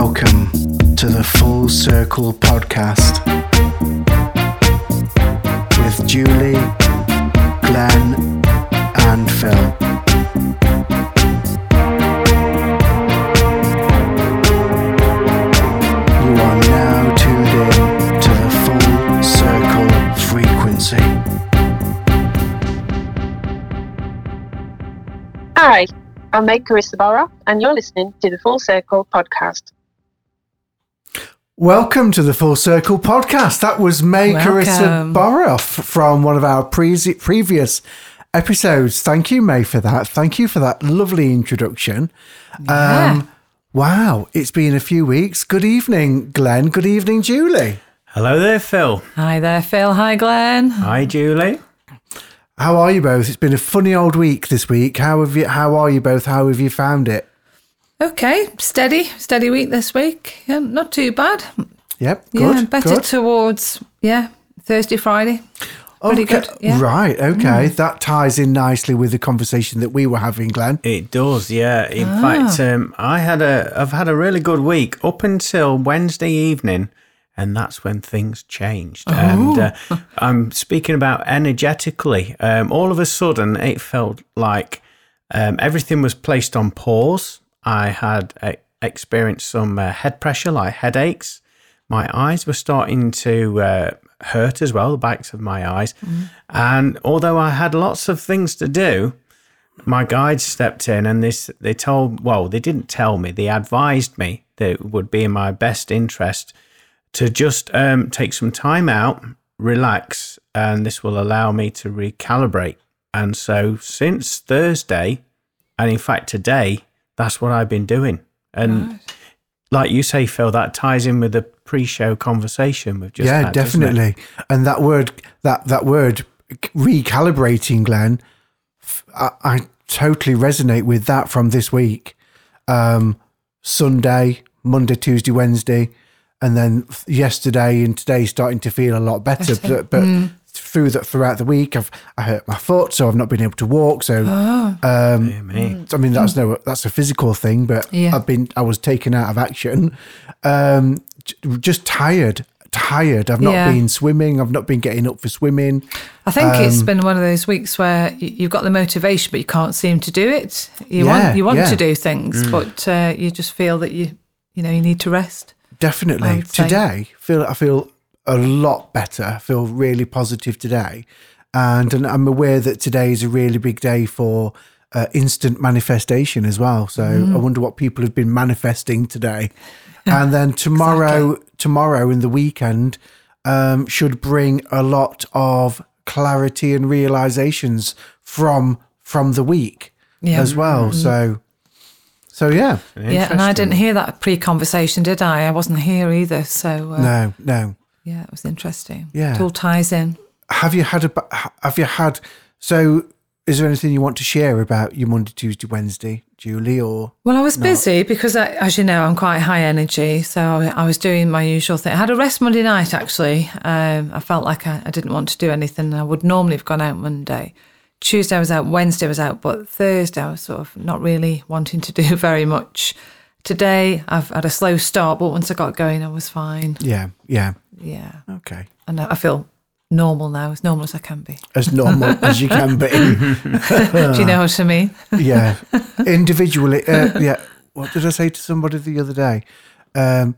Welcome to the Full Circle podcast with Julie, Glenn, and Phil. You are now tuned in to the Full Circle frequency. Hi, I'm Meg Carissa Barra, and you're listening to the Full Circle podcast. Welcome to the Full Circle podcast. That was May Carissa Welcome. Boroff from one of our pre- previous episodes. Thank you, May, for that. Thank you for that lovely introduction. Yeah. Um, wow, it's been a few weeks. Good evening, Glenn. Good evening, Julie. Hello there, Phil. Hi there, Phil. Hi, Glenn. Hi, Julie. How are you both? It's been a funny old week this week. How have you? How are you both? How have you found it? Okay, steady, steady week this week. Yeah, not too bad. Yep, yeah, better good. towards yeah Thursday, Friday. Pretty Okay, good. Yeah. Mm. Right. Okay, that ties in nicely with the conversation that we were having, Glenn. It does, yeah. In Ah. fact, um, I had a, I've had a really good week up until Wednesday evening, and that's when things changed. And uh, I'm speaking about energetically. Um, all of a sudden, it felt like um, everything was placed on pause. I had uh, experienced some uh, head pressure, like headaches. My eyes were starting to uh, hurt as well, the backs of my eyes. And although I had lots of things to do, my guide stepped in and this they told well they didn't tell me they advised me that it would be in my best interest to just um, take some time out relax and this will allow me to recalibrate and so since thursday and in fact today that's what i've been doing and like you say phil that ties in with the pre-show conversation we've just yeah, had, definitely. And that word, that that word, recalibrating, Glenn. I totally resonate with that from this week. Um, Sunday, Monday, Tuesday, Wednesday, and then yesterday and today starting to feel a lot better. But, but Mm. Through that throughout the week, I've I hurt my foot, so I've not been able to walk. So Oh. um, Dear me. I mean, that's no, that's a physical thing, but Yeah. I've been, I was taken out of action. Um, just tired, tired. I've not Yeah. been swimming. I've not been getting up for swimming. I think it's been one of those weeks where you've got the motivation, but you can't seem to do it. You Yeah, want you want yeah. to do things, but uh, you just feel that you you know you need to rest. Definitely today, feel I feel a lot better. I feel really positive today, and, and I'm aware that today is a really big day for. Uh, instant manifestation as well. So Mm. I wonder what people have been manifesting today. And then tomorrow, tomorrow in the weekend, um, should bring a lot of clarity and realizations from from the week Yeah. Mm. as well. So, so yeah, Yeah, and I didn't hear that pre-conversation, did I? I wasn't here either, so uh, no, no. Yeah, it was interesting. Yeah. it all ties in. Have you had a? Have you had? So, is there anything you want to share about your Monday, Tuesday, Wednesday, Julie? Or Well, I was busy because, I, as you know, I'm quite high energy. So I, I was doing my usual thing. I had a rest Monday night, actually. Um, I felt like I, I didn't want to do anything. I would normally have gone out Monday. Tuesday I was out, Wednesday I was out, but Thursday I was sort of not really wanting to do very much. Today I've had a slow start, but once I got going, I was fine. yeah, yeah, Yeah. okay, And I feel normal now, as normal as I can be. as normal as you can be. Do you know what I mean? yeah, individually. Uh, yeah. What did I say to somebody the other day? Um,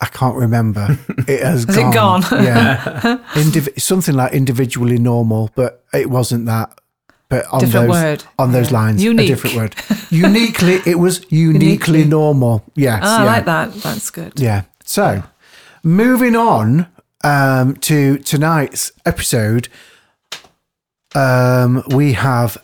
I can't remember. It has, Has it gone. gone? Yeah, Indiv- something like individually normal, but it wasn't that. But on Different those word. on those Yeah. lines, Unique. a different word. Uniquely, it was uniquely, Uniquely. normal. Yes, Oh, I like that. That's good. Yeah. So, moving on um, to tonight's episode, um, we have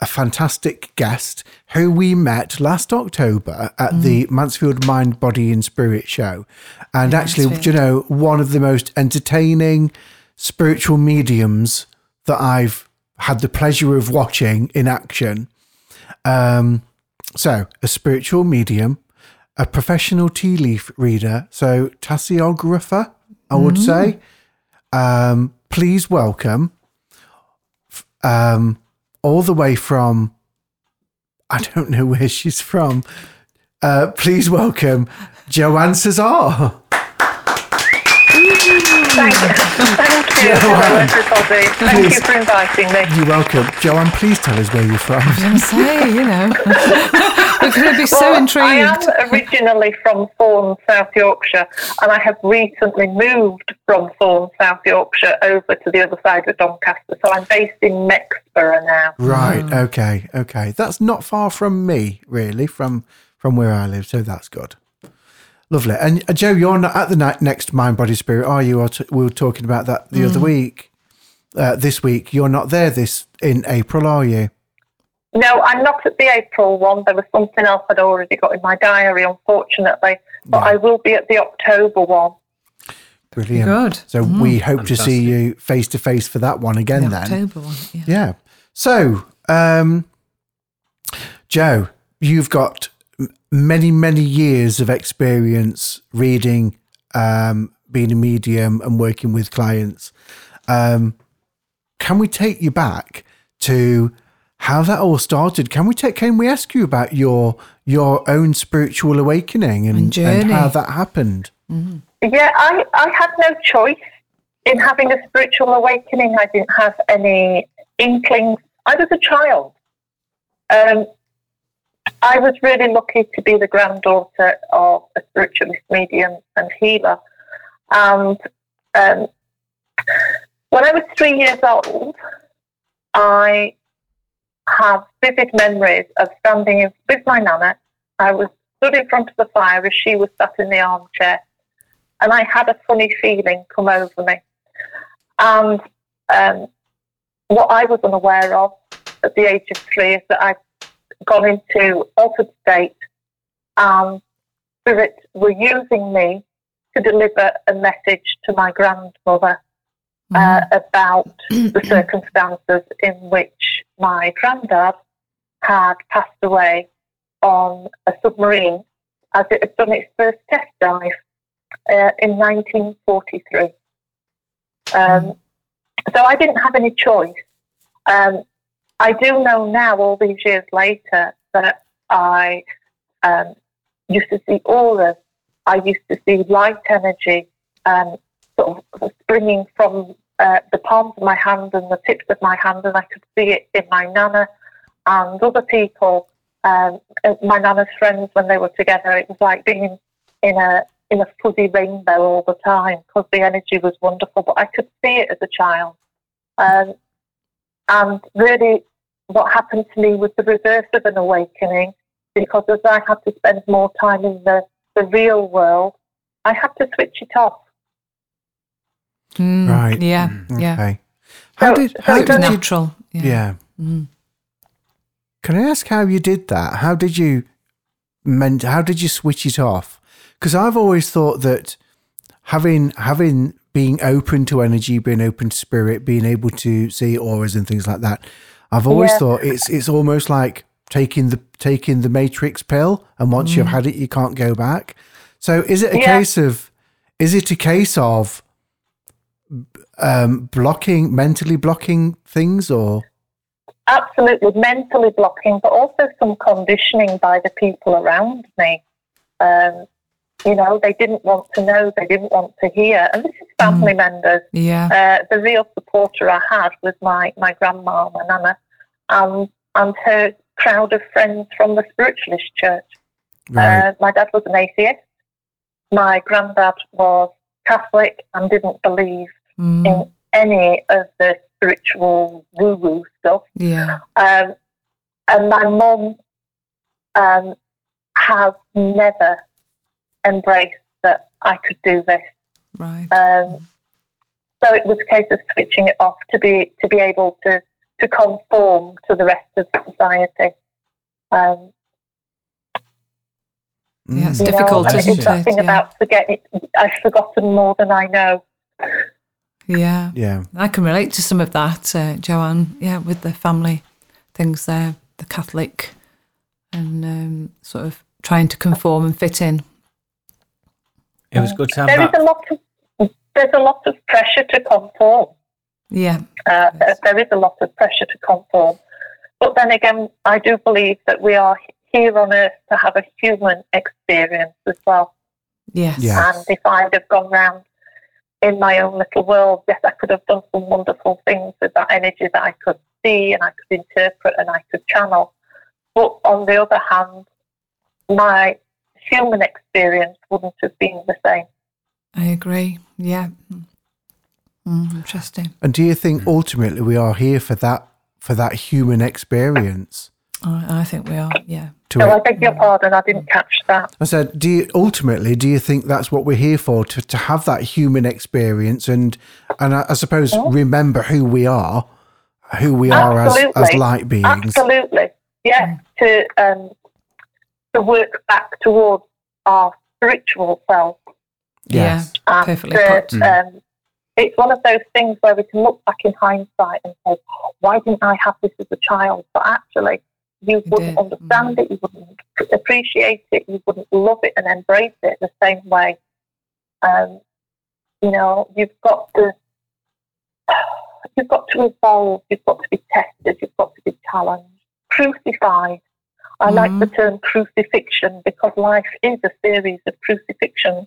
a fantastic guest who we met last October at the Mansfield Mind, Body, and Spirit show. And actually, do you know, one of the most entertaining spiritual mediums that I've had the pleasure of watching in action. Um, so, a spiritual medium, a professional tea leaf reader, so tasseographer, I would say. Um, please welcome, um, all the way from I don't know where she's from. Uh, please welcome Joanne Cesar. Thank you. Thank you, hello everybody. Thank you for inviting me. You're welcome. Joanne, please tell us where you're from. I say, you know, we're going to be so Well, I am originally from Thorne, South Yorkshire, and I have recently moved from Thorne, South Yorkshire, over to the other side of Doncaster. So I'm based in Mexborough now. Right. Mm. Okay. Okay. That's not far from me, really, from from where I live. So that's good. Lovely. And uh, Joe, you're not at the ni- next Mind Body Spirit, are you? Or t- we were talking about that the other week. Uh, this week, you're not there. This in April, are you? No, I'm not at the April one. There was something else I'd already got in my diary, unfortunately. But I will be at the October one. Brilliant. Good. So we hope to see you face to face for that one again. The then. October one. Yeah. Yeah. So, um, Joe, you've got m- many, many years of experience reading, um, being a medium, and working with clients. Um, can we take you back to how that all started? Can we take? Can we ask you about your your own spiritual awakening and, And journey. how that happened? Yeah, I, I had no choice in having a spiritual awakening. I didn't have any inklings. I was a child. Um, I was really lucky to be the granddaughter of a spiritualist medium and healer. And um, when I was three years old, I have vivid memories of standing in, with my nana. I was stood in front of the fire as she was sat in the armchair and I had a funny feeling come over me. And um, what I was unaware of at the age of three is that I'd gone into altered state and spirits were using me to deliver a message to my grandmother uh, about the circumstances in which my granddad had passed away on a submarine as it had done its first test dive uh, in 1943. Um, so I didn't have any choice. Um, I do know now, all these years later, that I um, used to see auras. I used to see light energy um, sort of springing from uh, the palms of my hand and the tips of my hand, and I could see it in my nana and other people. Um, uh, my nana's friends, when they were together, it was like being in a in a fuzzy rainbow all the time because the energy was wonderful. But I could see it as a child, um, and really, what happened to me was the reverse of an awakening because as I had to spend more time in the the real world, I had to switch it off. Mm, Right. Yeah. Yeah. Okay. How So- did so how it It was did you natural. Yeah. Yeah. Mm. Can I ask how you did that? How did you meant? How did you switch it off? Because I've always thought that having having being open to energy, being open to spirit, being able to see auras and things like that. I've always Yeah. thought it's it's almost like taking the taking the matrix pill, and once you've had it, you can't go back. So is it a Yeah. case of? Is it a case of um, blocking mentally blocking things or? absolutely mentally blocking, but also some conditioning by the people around me. Um, you know, they didn't want to know, they didn't want to hear. And this is family members. Yeah. Uh, the real supporter I had was my, my grandma, my nana, and, and her crowd of friends from the spiritualist church. Right. Uh, my dad was an atheist. My granddad was Catholic and didn't believe Mm. in any of the spiritual woo woo stuff. Yeah. Um, and my mum um, has never embraced that I could do this. Right. Um, so it was a case of switching it off to be to be able to to conform to the rest of society. Um, Yeah, it's you know, difficult, and isn't it's that it? thing Yeah. about forgetting. I've forgotten more than I know. yeah. Yeah. I can relate to some of that, uh, Joanne. Yeah, with the family things there, the Catholic, and um, sort of trying to conform and fit in. It was good to have There is that. a lot of there's a lot of pressure to conform. Yeah. Uh, there- there is a lot of pressure to conform. but then again, I do believe that we are here on earth to have a human experience as well. Yes. Yeah. And if I'd have gone round in my own little world, yes, I could have done some wonderful things with that energy that I could see and I could interpret and I could channel. But on the other hand, my human experience wouldn't have been the same. I agree. Yeah. Mm, interesting. And do you think ultimately we are here for that for that human experience? I, I think we are. Yeah. To So I beg your pardon, I didn't catch that. I said, do you ultimately do you think that's what we're here for to, to have that human experience and and I, I suppose remember who we are, who we are as, as light beings. Absolutely. Yes, to um, to work back towards our spiritual self. Yes. Yeah. And, Perfectly uh, put. um, it's one of those things where we can look back in hindsight and say, why didn't I have this as a child? But actually, you wouldn't did. understand it, you wouldn't appreciate it, you wouldn't love it and embrace it the same way. Um, you know, you've got to you've got to evolve, you've got to be tested, you've got to be challenged, crucified. I like the term crucifixion because life is a series of crucifixions.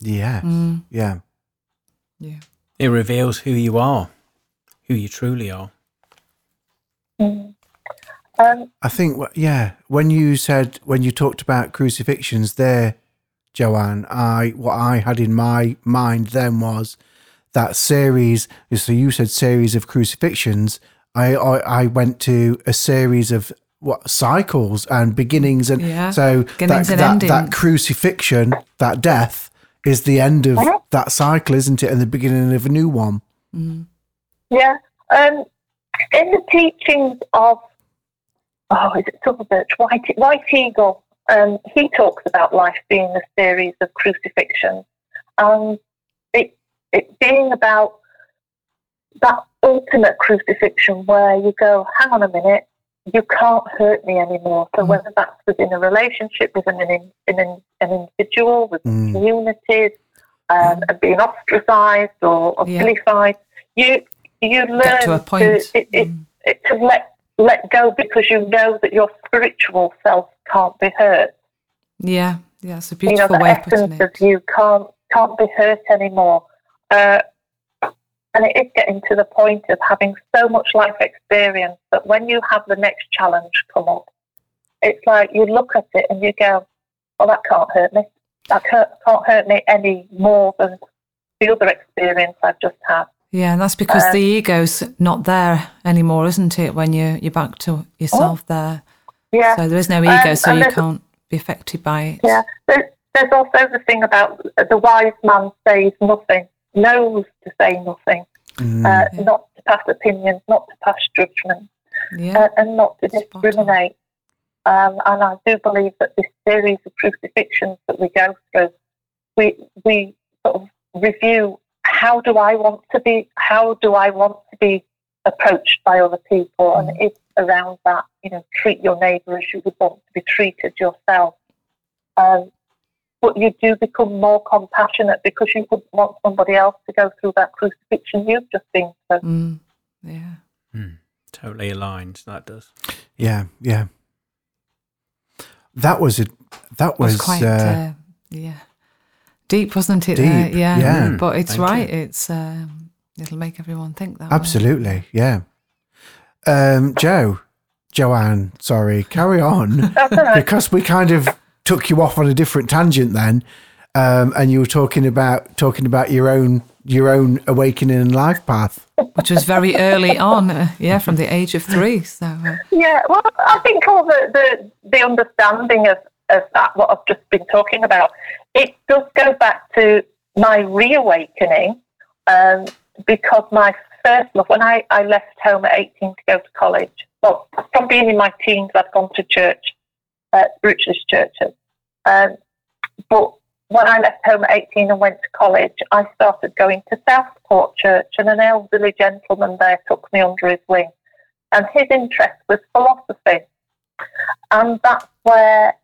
Yeah. Mm, Yeah. yeah. It reveals who you are, who you truly are. Mm. Um, I think, yeah, when you said, when you talked about crucifixions there, Joanne, I, what I had in my mind then was that series. So you said series of crucifixions. I, I, I went to a series of what cycles and beginnings. And Yeah, so beginnings that, and that, that crucifixion, that death is the end of Uh-huh. that cycle, isn't it? And the beginning of a new one. Yeah. Um, in the teachings of, oh, is it Silver Birch? White, White Eagle, um, he talks about life being a series of crucifixions and it, it being about that ultimate crucifixion where you go, hang on a minute, you can't hurt me anymore. So whether that's within a relationship, within an, in, an, an individual, with Mm. communities, um, and being ostracized or, or Yeah. vilified, you you learn Get to a point. it, it, Mm. it, to let let go because you know that your spiritual self can't be hurt. Yeah. Yeah. It's a beautiful You know, way of putting essence of you can't can't be hurt anymore. Uh, and it is getting to the point of having so much life experience that when you have the next challenge come up, it's like you look at it and you go, "Well, that can't hurt me. That can't hurt me any more than the other experience I've just had." Yeah, and that's because Um, the ego's not there anymore, isn't it? When you you're back to yourself there, Yeah. so there is no ego, Um, so you can't be affected by it. Yeah, there's, there's also the thing about the wise man says nothing, knows to say nothing, Mm. uh, not to pass opinions, not to pass judgment, Yeah, uh, and not to Spot discriminate. Um, and I do believe that this series of crucifixions that we go through, we we sort of review how do I want to be, how do I want to be approached by other people, and it's around that, you know, treat your neighbour as you would want to be treated yourself. Um, but you do become more compassionate because you wouldn't want somebody else to go through that crucifixion you've just been through. mm, yeah. Totally aligned. That does. Yeah, yeah. That was a that was was, quite uh, uh, yeah deep, wasn't it? there? deep, yeah, yeah. But it's Thank you. right. It's um, it'll make everyone think that. way. absolutely, yeah. Um, Joe, Joanne, sorry, carry on That's all right. because we kind of took you off on a different tangent then, um, and you were talking about talking about your own your own awakening and life path. which was very early on. Uh, yeah, from the age of three. So uh, Yeah, well, I think all the, the, the understanding of, of that, what I've just been talking about, it does go back to my reawakening um, because my first love, when I, I left home at 18 to go to college, well, from being in my teens, I'd gone to church, uh, spiritualist churches. Um, but when I left home at 18 and went to college, I started going to Southport Church, and an elderly gentleman there took me under his wing and his interest was philosophy. And that's where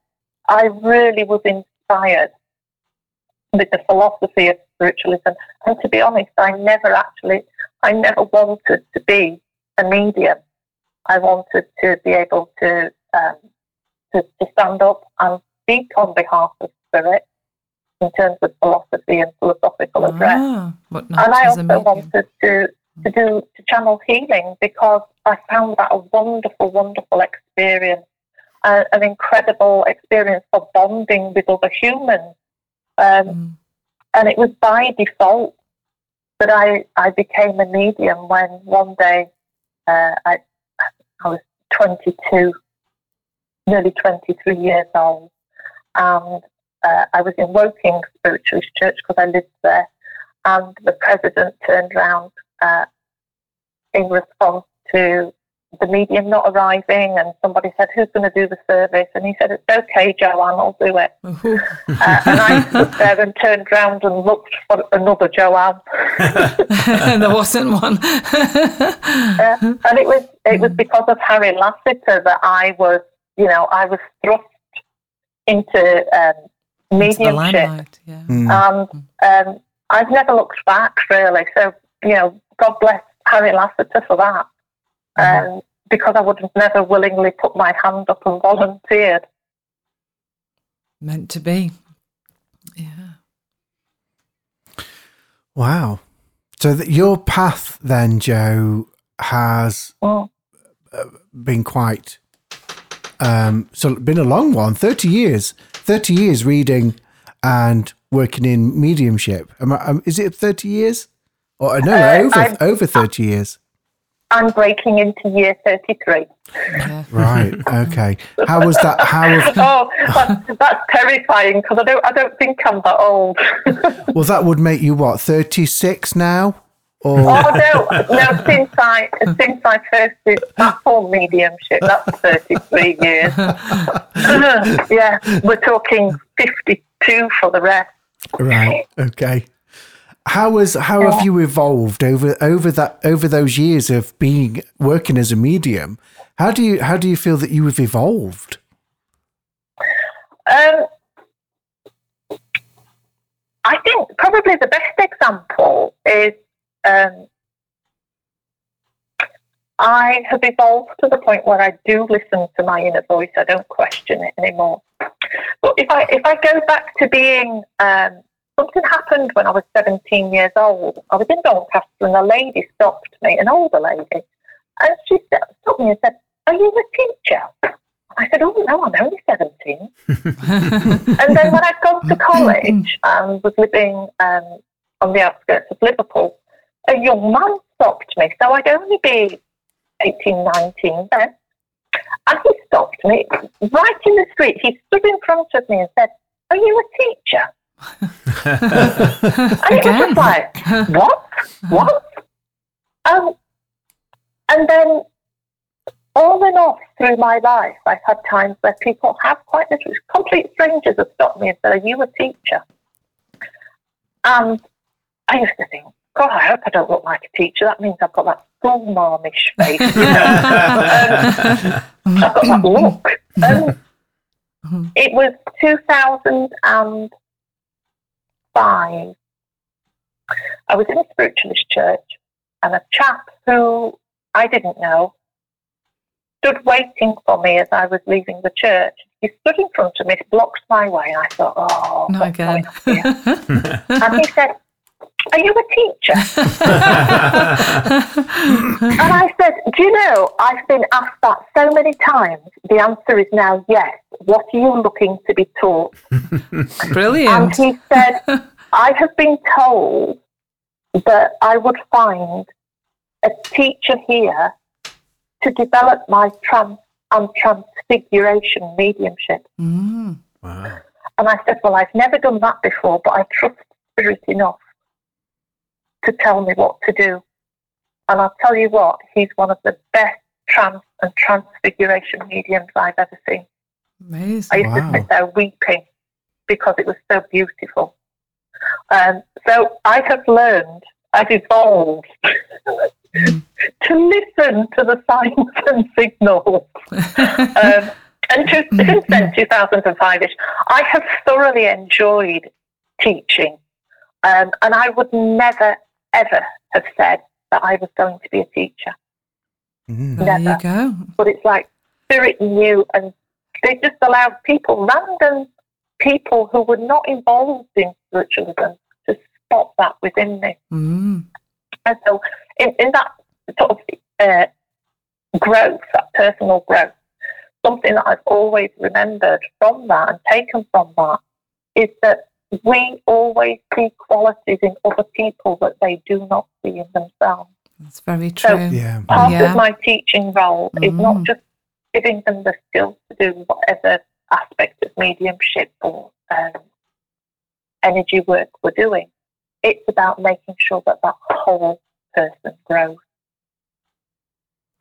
I really was inspired with the philosophy of spiritualism. And to be honest, I never actually, I never wanted to be a medium. I wanted to be able to, um, to to stand up and speak on behalf of spirit in terms of philosophy and philosophical address. Ah, and I also medium. wanted to to do to channel healing because I found that a wonderful, wonderful experience, uh, an incredible experience for bonding with other humans. Um, Mm. and it was by default that I, I became a medium when one day uh, I, I was 22, nearly 23 years old, and uh, I was in Woking Spiritualist Church because I lived there, and the president turned round uh, in response to the medium not arriving, and somebody said, "Who's going to do the service?" And he said, "It's okay, Joanne, I'll do it." Uh, and I stood there and turned round and looked for another Joanne. And there wasn't one. Uh, and it was it was because of Harry Lassiter that I was, you know, I was thrust into um, Into the mediumship, limelight, yeah. Mm. and um, I've never looked back really. So you know, God bless Harry Lassiter for that, um, because I would have never willingly put my hand up and volunteered. Meant to be. Yeah. Wow. So that your path then, Joe, has Mm. been quite um so been a long one 30 years 30 years reading and working in mediumship Am I, um, is it 30 years or no Uh, over I'm- over 30 years I'm breaking into year thirty-three. yeah. right okay how was that how have, oh, that's, that's terrifying because I don't I don't think I'm that old. well that would make you what 36 now or Oh no, no! Since I since I first did Apple mediumship, that's thirty three years. yeah, we're talking fifty two for the rest. right okay how was how have you evolved over over that over those years of being working as a medium how do you how do you feel that you have evolved Um, I think probably the best example is um, I have evolved to the point where I do listen to my inner voice. I don't question it anymore. But if I if I go back to being um, something happened when I was 17 years old. I was in Doncaster and a lady stopped me, an older lady, and she stopped me and said, "Are you a teacher?" I said, "Oh no, I'm only 17." and then when I'd gone to college and was living um, on the outskirts of Liverpool, a young man stopped me. So I'd only be 18, 19 then. And he stopped me right in the street. He stood in front of me and said, Are you a teacher? And it was Again. just like, What? What? Um, and then all in all through my life, I've had times where people have quite literally, complete strangers have stopped me and said, Are you a teacher? And I used to think, God, I hope I don't look like a teacher. That means I've got that school marmish face. You know? um, I've got that look. Um, it was 2005. I was in a spiritualist church, and a chap who I didn't know stood waiting for me as I was leaving the church. He stood in front of me, blocked my way, and I thought, oh, Not what's again. going on here? and he said, Are you a teacher? And I said, Do you know, I've been asked that so many times. The answer is now yes. What are you looking to be taught? Brilliant. And he said, I have been told that I would find a teacher here to develop my trance and transfiguration mediumship. Mm. Wow. And I said, Well, I've never done that before, but I trust Spirit enough to tell me what to do. And I'll tell you what, he's one of the best trance and transfiguration mediums I've ever seen. Amazing. I Amazing. used to sit there weeping because it was so beautiful. Um, so I have learned, I've evolved to listen to the signs and signals. um, and to, since then, 2005ish, I have thoroughly enjoyed teaching. Um, and I would never, ever have said that I was going to be a teacher. Mm. There never. you go. But it's like Spirit knew, and they just allowed people, random people who were not involved in spiritualism, to spot that within me. Mm. And so, in, in that sort of uh, growth, that personal growth, something that I've always remembered from that and taken from that is that we always see qualities in other people that they do not see in themselves. That's very So- true. Yeah. Part Yeah. of my teaching role is not Mm. just giving them the skills to do whatever aspect of mediumship or um, energy work we're doing. It's about making sure that that whole person grows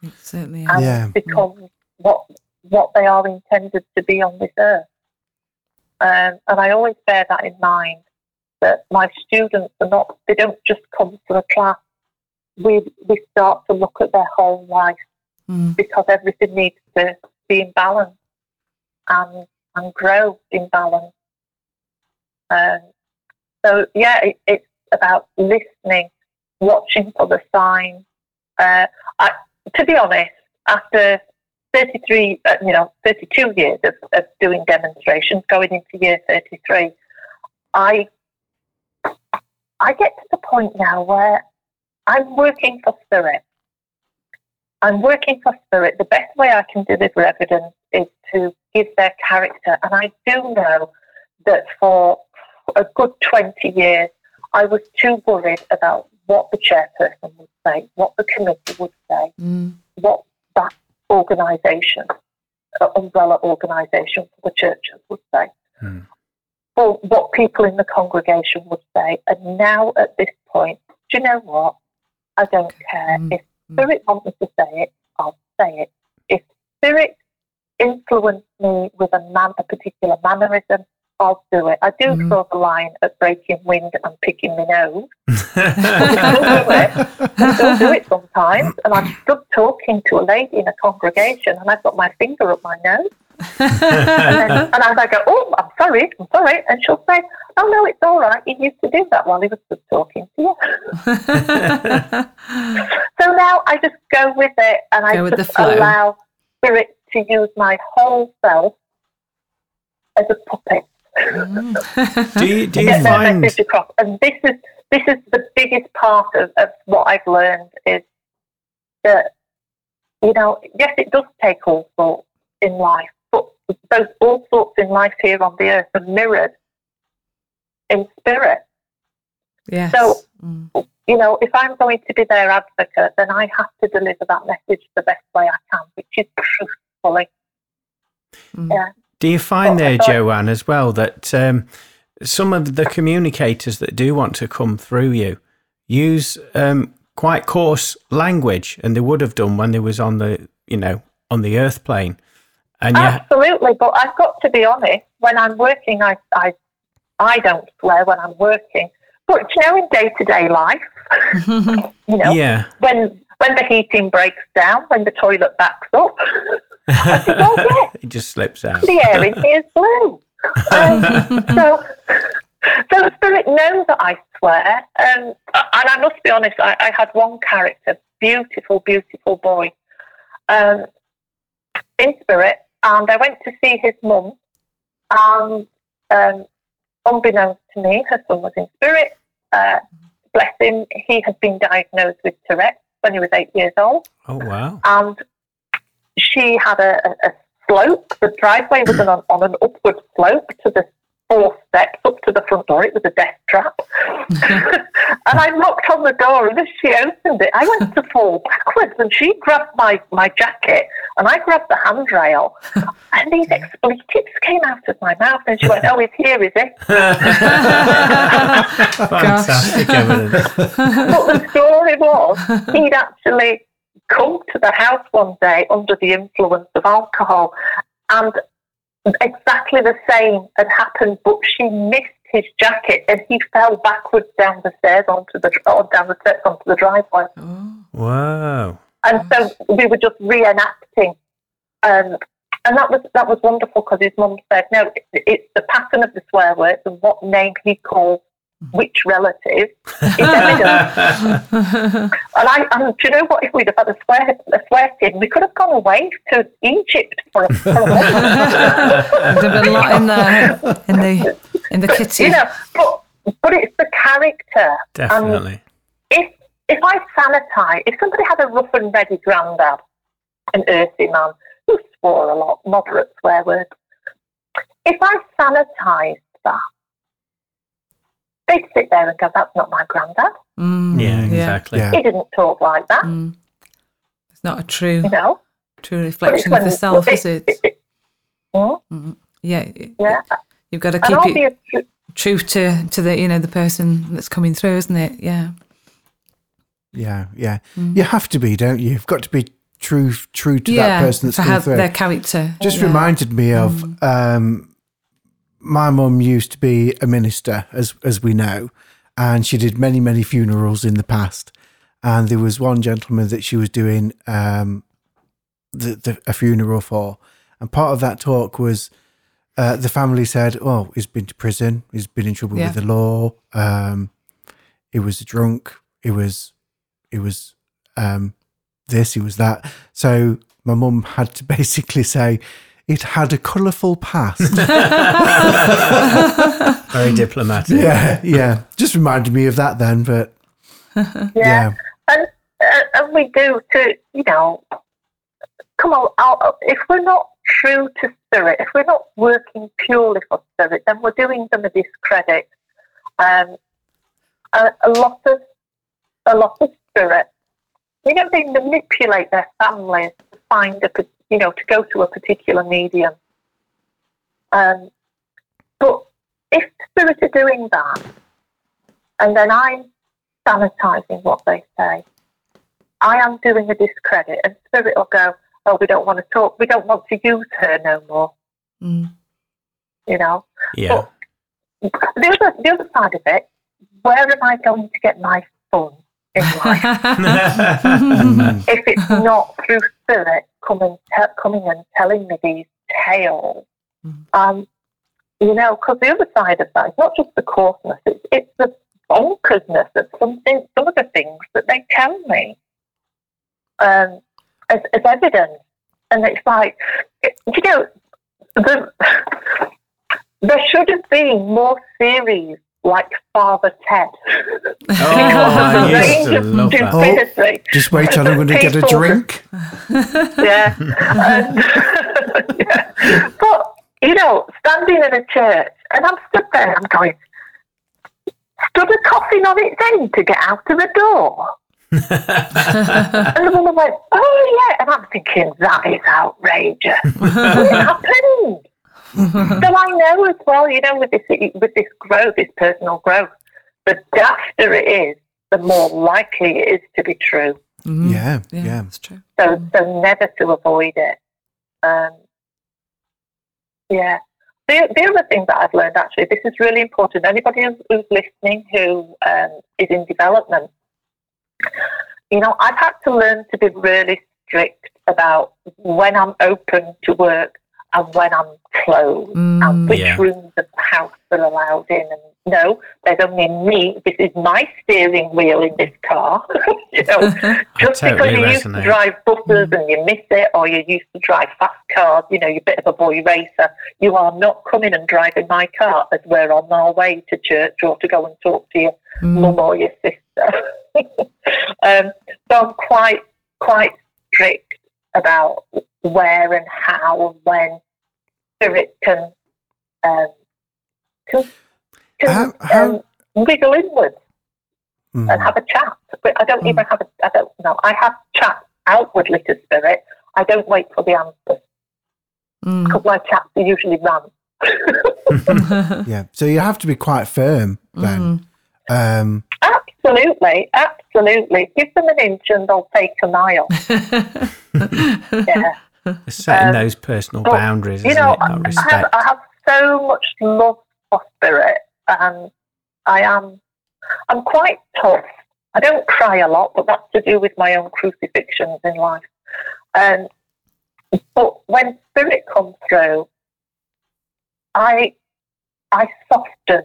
It certainly is. and Yeah. becomes what what they are intended to be on this earth. Um, and I always bear that in mind that my students are not they don't just come to a class. We we start to look at their whole life Mm. because everything needs to be in balance and and grow in balance. Um, so yeah, it, it's about listening, watching for the signs. Uh, I, to be honest, after 33, uh, you know, 32 years of, of doing demonstrations, going into year 33, I I get to the point now where I'm working for spirit. I'm working for spirit. The best way I can deliver evidence is to give their character. And I do know that for a good 20 years, I was too worried about what the chairperson would say, what the committee would say, Mm. what that organisation, uh, umbrella organisation for the churches would say, Hmm. or what people in the congregation would say. And now at this point, do you know what? I don't care. Mm. If Spirit wants me to say it, I'll say it. If Spirit influenced me with a man, a particular mannerism, I'll do it. I do Mm. draw the line at breaking wind and picking my nose. I still do it. I still do it sometimes. And I'm stood talking to a lady in a congregation and I've got my finger up my nose. And, and as I go, oh, I'm sorry, I'm sorry. And she'll say, oh, no, it's all right. He used to do that while he was stood talking to you. So now I just go with it and I Go just allow spirit to use my whole self as a puppet. Do you, do you get their find message across. And this is this is the biggest part of, of what I've learned is that you know, yes, it does take all sorts in life, but those all sorts in life here on the earth are mirrored in spirit. yes. So- Mm. You know, if I'm going to be their advocate, then I have to deliver that message the best way I can, which is truthfully. Mm. Yeah. Do you find Well, there, Joanne, as well, that um, some of the communicators that do want to come through you use um, quite coarse language, and they would have done when they was on the, you know, on the Earth plane, and Absolutely, but I've got to be honest. When I'm working, I I, I don't swear when I'm working. But you know, in day to day life, you know, yeah, when when the heating breaks down, when the toilet backs up, I think, yeah, it just slips out. the air in here is blue. Um, so, so spirit knows that I swear, um, and I must be honest. I, I had one character, beautiful, beautiful boy, um, in spirit, and I went to see his mum, and um, unbeknownst to me, her son was in spirit. Uh, bless him, he had been diagnosed with Tourette's when he was eight years old Oh wow! and she had a, a, a slope. The driveway was on, on an upward slope to the four steps up to the front door. It was a death trap. and I knocked on the door, and as she opened it, I went to fall backwards, and she grabbed my, my jacket, and I grabbed the handrail, and these expletives came out of my mouth, and she went, "Oh, he's here, is he?" Fantastic evidence. But the story was he'd actually come to the house one day under the influence of alcohol, and exactly the same had happened, but she missed his jacket and he fell backwards down the stairs onto the or down the steps onto the driveway. Oh. Wow. And so we were just reenacting. Um, and that was that was wonderful because his mum said, no, it- it's the pattern of the swear words and what name he calls which relative is evidence. and I, and do you know what? If we'd have had a swear, a swear tin, we could have gone away to Egypt for a, for a month. There's been a lot in the in the in the kitty. you know, but but it's the character. Definitely. And if if I sanitize, if somebody had a rough and ready granddad, an earthy man who swore a lot, moderate swear words, if I sanitized that, they'd sit there and go, "That's not my granddad. Mm, yeah, exactly. Yeah. He didn't talk like that." Mm. It's not a true You know, true reflection of the self, is it- it? it- it-? Yeah, it- yeah, you've got to keep it obviously, true to to the you know the person that's coming through, isn't it? Yeah. Yeah, yeah. You have to be, don't you? You've got to be true true to yeah, that person that's to coming have through. their character. Just yeah. reminded me of um, my mum used to be a minister, as as we know, and she did many many funerals in the past. And there was one gentleman that she was doing um, the, the, a funeral for, and part of that talk was uh, the family said, "Oh, he's been to prison. He's been in trouble Yeah. with the law. Um, he was drunk. He was, he was um, this. He was that." So my mum had to basically say, "It had a colourful past." Very diplomatic. yeah, yeah. Just reminded me of that then, but yeah. yeah, and uh, and we do to you know come on I'll, if we're not true to spirit if we're not working purely for spirit then we're doing them a discredit um a, a lot of a lot of spirit you know they manipulate their families to find a pa- you know to go to a particular medium um but if spirit are doing that and then i'm sanitizing what they say. I am doing a discredit, and Spirit will go, Oh, we don't want to talk, we don't want to use her no more, Mm. you know. Yeah. The other, the other side of it, where am I going to get my fun in life if it's not through Spirit coming, te- coming and telling me these tales? Um, you know, because the other side of that is not just the coarseness, it's, it's the bonkersness of something, some of the things that they tell me um, as, as evidence. And it's like, you know, the, there should have been more series like Father Ted. Oh, I used to love that. Oh. just wait till I'm going to get a drink. yeah. And- yeah. But, you know, standing in a church, and I'm stood there, I'm going, stood a coffin on its end to get out of the door. and the woman went, oh, yeah. And I'm thinking, that is outrageous. what happened? So I know as well, you know, with this, with this growth, this personal growth, the dafter it is, the more likely it is to be true. Mm. Yeah, yeah, yeah. that's true. So, so never to avoid it. Um, yeah. The, the other thing that I've learned actually, this is really important. Anybody who's, who's listening who um, is in development, you know, I've had to learn to be really strict about when I'm open to work and when I'm closed Mm, and which Yeah. rooms of the house are allowed in. And no, there's only me. This is my steering wheel in this car. you know, just totally because you used to drive buses and you miss it, or you used to drive fast cars, you know, you're a bit of a boy racer, you are not coming and driving my car as we're on our way to church or to go and talk to your Mm. mum or your sister. um, so I'm quite quite strict about where and how and when spirit can um, can, can How- how- um, wiggle inwards Mm. and have a chat. But I don't even have a, I don't know. I have chat outwardly to spirit. I don't wait for the answers Mm. because my chats are usually run. Yeah. So you have to be quite firm then. Um, absolutely, absolutely. Give them an inch and they'll take a mile. yeah. Setting Um, those personal but, boundaries, You know? I have. I have so much love for spirit, and I am, I'm quite tough. I don't cry a lot, but that's to do with my own crucifixions in life. And but when spirit comes through, I, I soften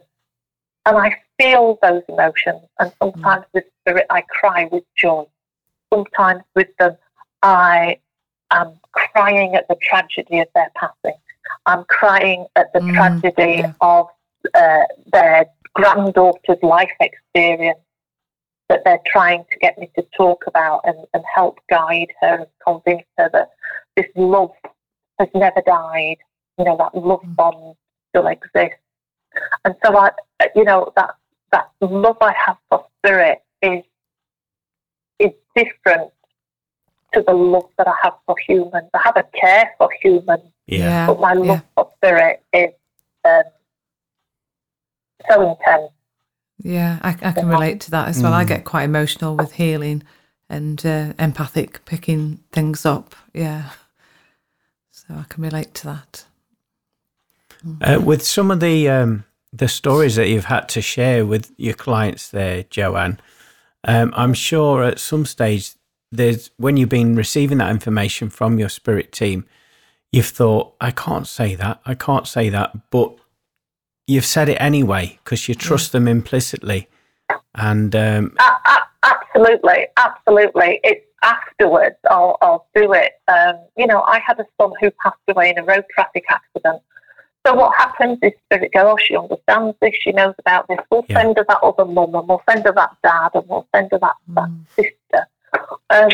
and I feel those emotions. And sometimes with spirit, I cry with joy. Sometimes with them, I am crying at the tragedy of their passing. I'm crying at the Mm, tragedy yeah. of uh, their granddaughter's life experience that they're trying to get me to talk about and, and help guide her and convince her that this love has never died. You know, that love Mm. bond still exists. And so I, you know, that, that love I have for spirit is, is different to the love that I have for humans. I have a care for humans, Yeah. but my love yeah. for spirit is um, so intense. Yeah, I, I can relate to that as well. I Mm. get quite emotional with healing and uh, empathic picking things up. Yeah. So I can relate to that. Uh, with some of the um, the stories that you've had to share with your clients there, Joanne, um, I'm sure at some stage there's when you've been receiving that information from your spirit team, you've thought, I can't say that, I can't say that, but you've said it anyway because you trust them implicitly, and um, A- a- absolutely, absolutely. It's afterwards I'll, I'll do it. Um, you know, I had a son who passed away in a road traffic accident. So what happens is Spirit go, oh, she understands this, she knows about this. We'll Yeah. send her that other mum and we'll send her that dad and we'll send her that, that Mm. sister. Um,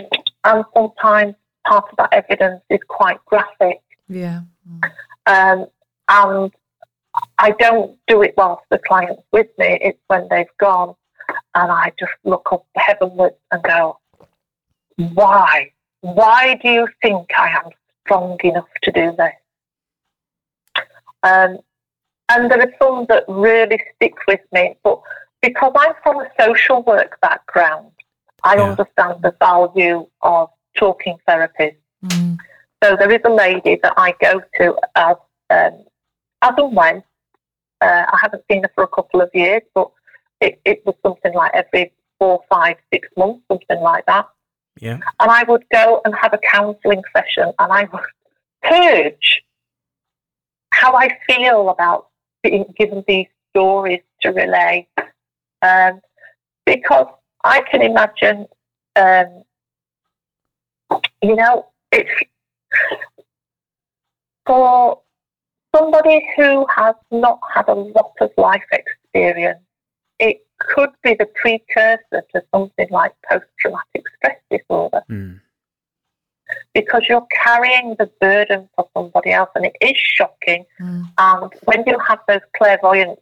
and sometimes part of that evidence is quite graphic. Yeah. Um, and I don't do it whilst the client's with me. It's when they've gone, and I just look up heavenwards and go, "Why? Why do you think I am strong enough to do this?" Um, and there are some that really stick with me, but because I'm from a social work background, I Yeah. understand the value of talking therapies. Mm. So there is a lady that I go to as um, as and when. Uh, I haven't seen her for a couple of years, but it, it was something like every four, five, six months, something like that. yeah, And I would go and have a counselling session, and I would purge how I feel about being given these stories to relay, um, because I can imagine, um, you know, it's for somebody who has not had a lot of life experience, it could be the precursor to something like post traumatic stress disorder mm, because you're carrying the burden for somebody else and it is shocking. Mm. And when you have those clairvoyant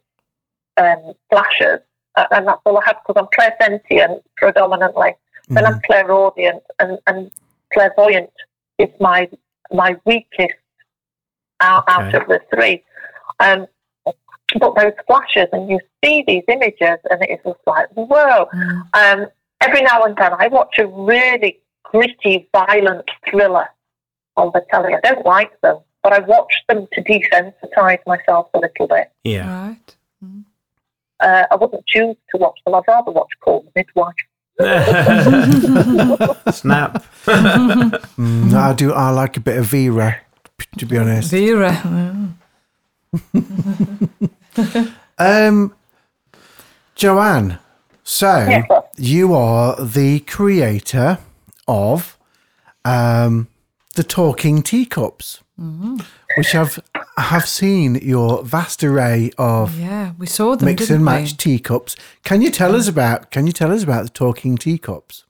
um, flashes, and that's all I have because I'm clairsentient predominantly, then I'm clairaudient and, and clairvoyant is my my weakest out, out of the three. Um, but those flashes and you see these images and it's just like, whoa. Mm. Um, every now and then I watch a really gritty, violent thriller on the telly. I don't like them, but I watch them to desensitize myself a little bit. yeah. Right. Mm. Uh, I wouldn't choose to watch them. I'd rather watch Call the Midwife. Snap. Mm, I do. I like a bit of Vera, to be honest. Vera. Um, Joanne, so Yes, you are the creator of um, the Talking Teacups, which I've have seen your vast array of Yeah, we saw them. mix didn't and we? match teacups. Can you tell us about? Can you tell us about the Talking Teacups?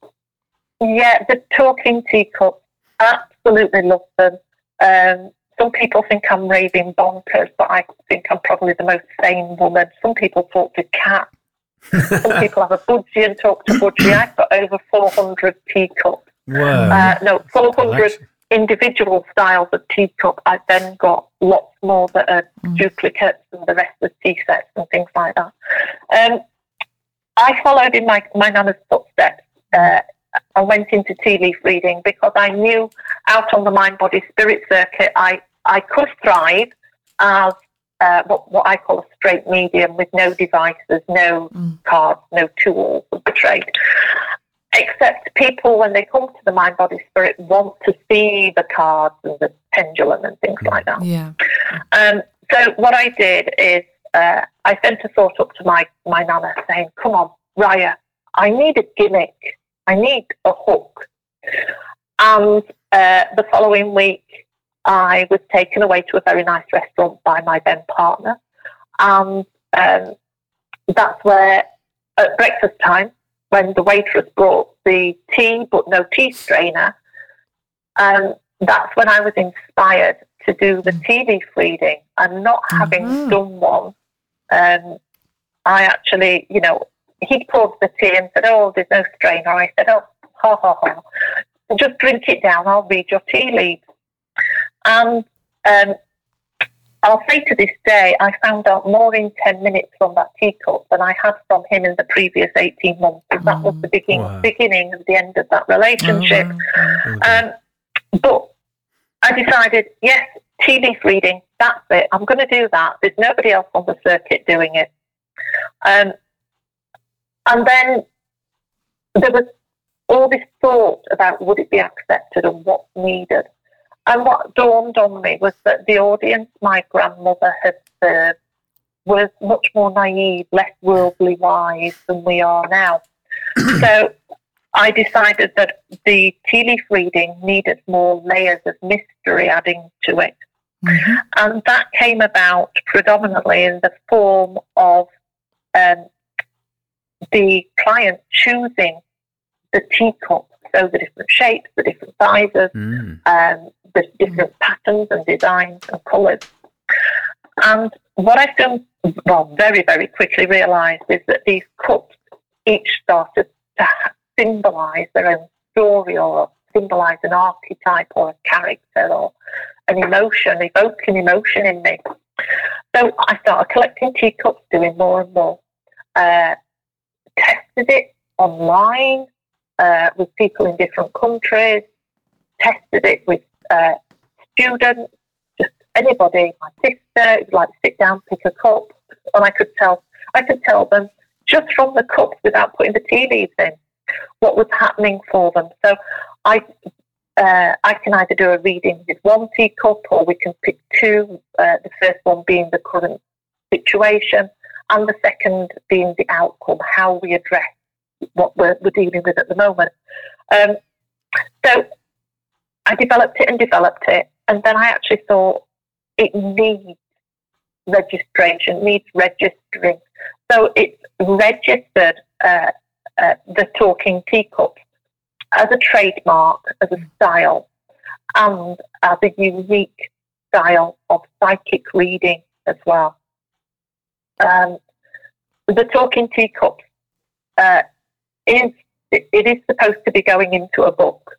Yeah, the talking teacup. Absolutely love them. Um, some people think I'm raving bonkers, but I think I'm probably the most sane woman. Some people talk to cats. Some people have a budgie and talk to budgie. I've got over 400 teacups. Whoa. Uh, no, 400 Collection. Individual styles of teacup. I've then got lots more that are duplicates and the rest are tea sets and things like that. Um, I followed in my, my nana's footsteps. Uh, I went into tea leaf reading because I knew out on the mind body spirit circuit I, I could thrive as uh, what, what I call a straight medium with no devices, no Mm. cards, no tools of the trade. Except people, when they come to the mind body spirit, want to see the cards and the pendulum and things like that. Yeah. Um, so what I did is uh, I sent a thought up to my, my nana saying, Come on, Raya, I need a gimmick. I need a hook. And uh, the following week, I was taken away to a very nice restaurant by my then partner. And um, that's where, at breakfast time, when the waitress brought the tea but no tea strainer, um, that's when I was inspired to do the tea leaf reading. And not having Mhm. done one, um, I actually, you know, he poured the tea and said, "Oh, there's no strainer." I said, "Oh, ha ha ha, just drink it down. I'll read your tea leaves." And um, I'll say to this day, I found out more in 10 minutes from that teacup than I had from him in the previous 18 months. Because that was the begin- Wow. beginning of the end of that relationship. Oh, wow. Um, but I decided, yes, tea leaf reading, that's it. I'm going to do that. There's nobody else on the circuit doing it. Um, and then there was all this thought about would it be accepted and what's needed. And what dawned on me was that the audience my grandmother had served was much more naive, less worldly wise than we are now. so I decided that the tea leaf reading needed more layers of mystery adding to it. Mhm. And that came about predominantly in the form of um, the client choosing the teacup, so the different shapes, the different sizes, Mm. um, the different patterns and designs and colours. And what I soon, well, very, very quickly realised is that these cups each started to symbolise their own story or symbolise an archetype or a character or an emotion, evoking emotion in me. So I started collecting teacups, doing more and more. Uh, tested it online uh, with people in different countries, tested it with uh, students, just anybody, my sister, who'd like sit down, pick a cup, and I could tell, I could tell them just from the cups without putting the tea leaves in what was happening for them. So I, uh, I can either do a reading with one teacup, or we can pick two. Uh, the first one being the current situation, and the second being the outcome, how we address what we're, we're dealing with at the moment. Um, so I developed it and developed it, and then I actually thought it needs registration, needs registering. So it's registered uh, uh, the talking teacup as a trademark, as a style, and as a unique style of psychic reading as well. Um, the talking teacup uh, is it is supposed to be going into a book,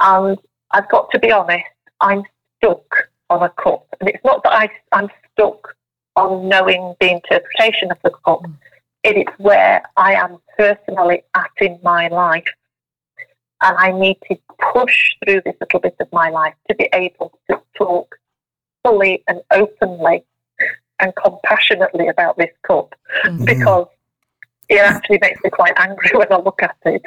and I've got to be honest, I'm stuck on a cup, and it's not that I, I'm stuck on knowing the interpretation of the cup. It is where I am personally at in my life, and I need to push through this little bit of my life to be able to talk fully and openly and compassionately about this cup. Mhm. because it actually makes me quite angry when I look at it.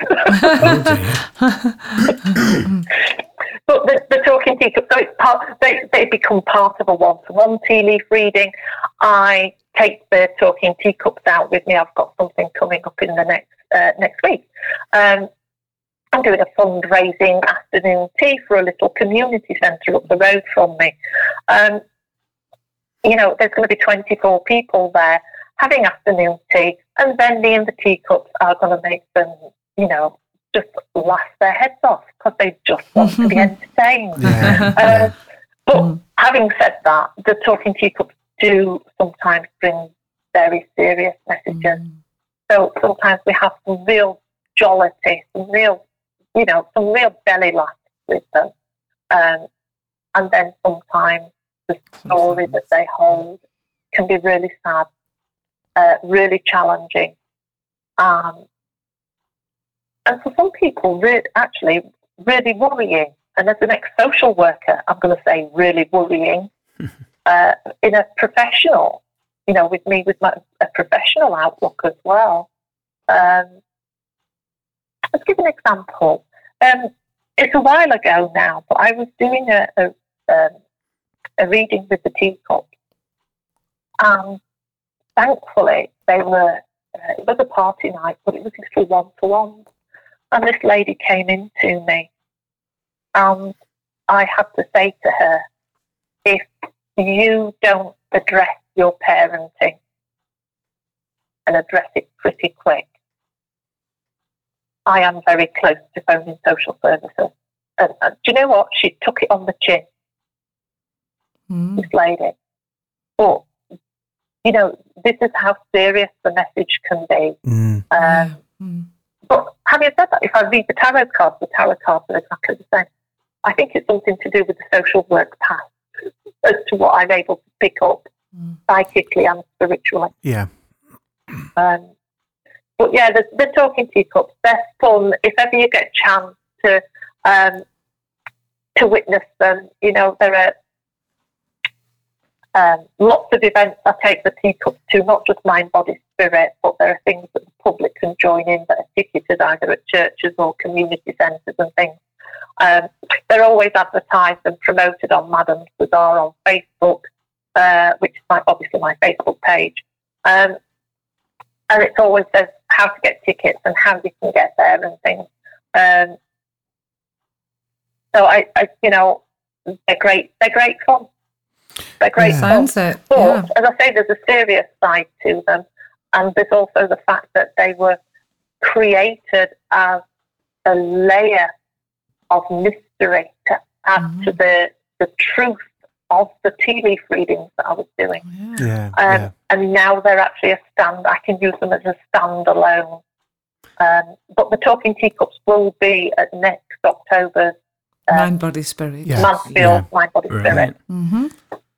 Oh, but the, the talking teacup, so it's part, they, they become part of a one-to-one tea leaf reading. I take the talking teacups out with me. I've got something coming up in the next uh, next week. Um, I'm doing a fundraising afternoon tea for a little community centre up the road from me. Um, you know, there's going to be 24 people there having afternoon tea, and then me and the teacups are going to make them, you know, just laugh their heads off because they just want to be entertained. Yeah. Uh, but Mm. having said that, the talking teacups do sometimes bring very serious messages. So sometimes we have some real jollity, some real, you know, some real belly laughs with them. Um, and then sometimes the story that they hold can be really sad, uh, really challenging. Um, and for some people, re- actually, really worrying. And as an ex social worker, I'm going to say really worrying uh, in a professional, you know, with me, with my, a professional outlook as well. Um, let's give an example. Um, it's a while ago now, but I was doing a, a, um, a reading with the teacup. And thankfully, they were, uh, it was a party night, but it was little one to one. And this lady came in to me, and I had to say to her, if you don't address your parenting and address it pretty quick, I am very close to phoning social services. And, and do you know what? She took it on the chin, Mm. this lady. But, you know, this is how serious the message can be. Mm. Um, Yeah. Mm. But having said that, if I read the tarot cards, the tarot cards are exactly the same. I think it's something to do with the social work path as to what I'm able to pick up Mm. psychically and spiritually. Yeah. Um, but yeah, the, the talking teacups, they're fun. If ever you get a chance to um, to witness them, you know, there are um, lots of events I take the teacups to, not just mind, body, spirit, but there are things that the public can join in that are ticketed either at churches or community centres and things. Um, they're always advertised and promoted on Madam's Bazaar on Facebook, uh, which is my, obviously my Facebook page. Um, and it's always says how to get tickets and how you can get there and things. Um, so I, I, you know, they're great. They're great fun. They're great Yeah. fun. Sounds it. But Yeah. as I say, there's a serious side to them, and there's also the fact that they were created as a layer of mystery to add Mhm. to the the truth of the tea leaf readings that I was doing. Yeah. Yeah. Um, yeah. And now they're actually a stand. I can use them as a standalone. Um, but the talking teacups will be at next October's um, Mind, body, spirit. Yeah. Mansfield yeah. Mind Body Spirit. Brilliant. Mm-hmm.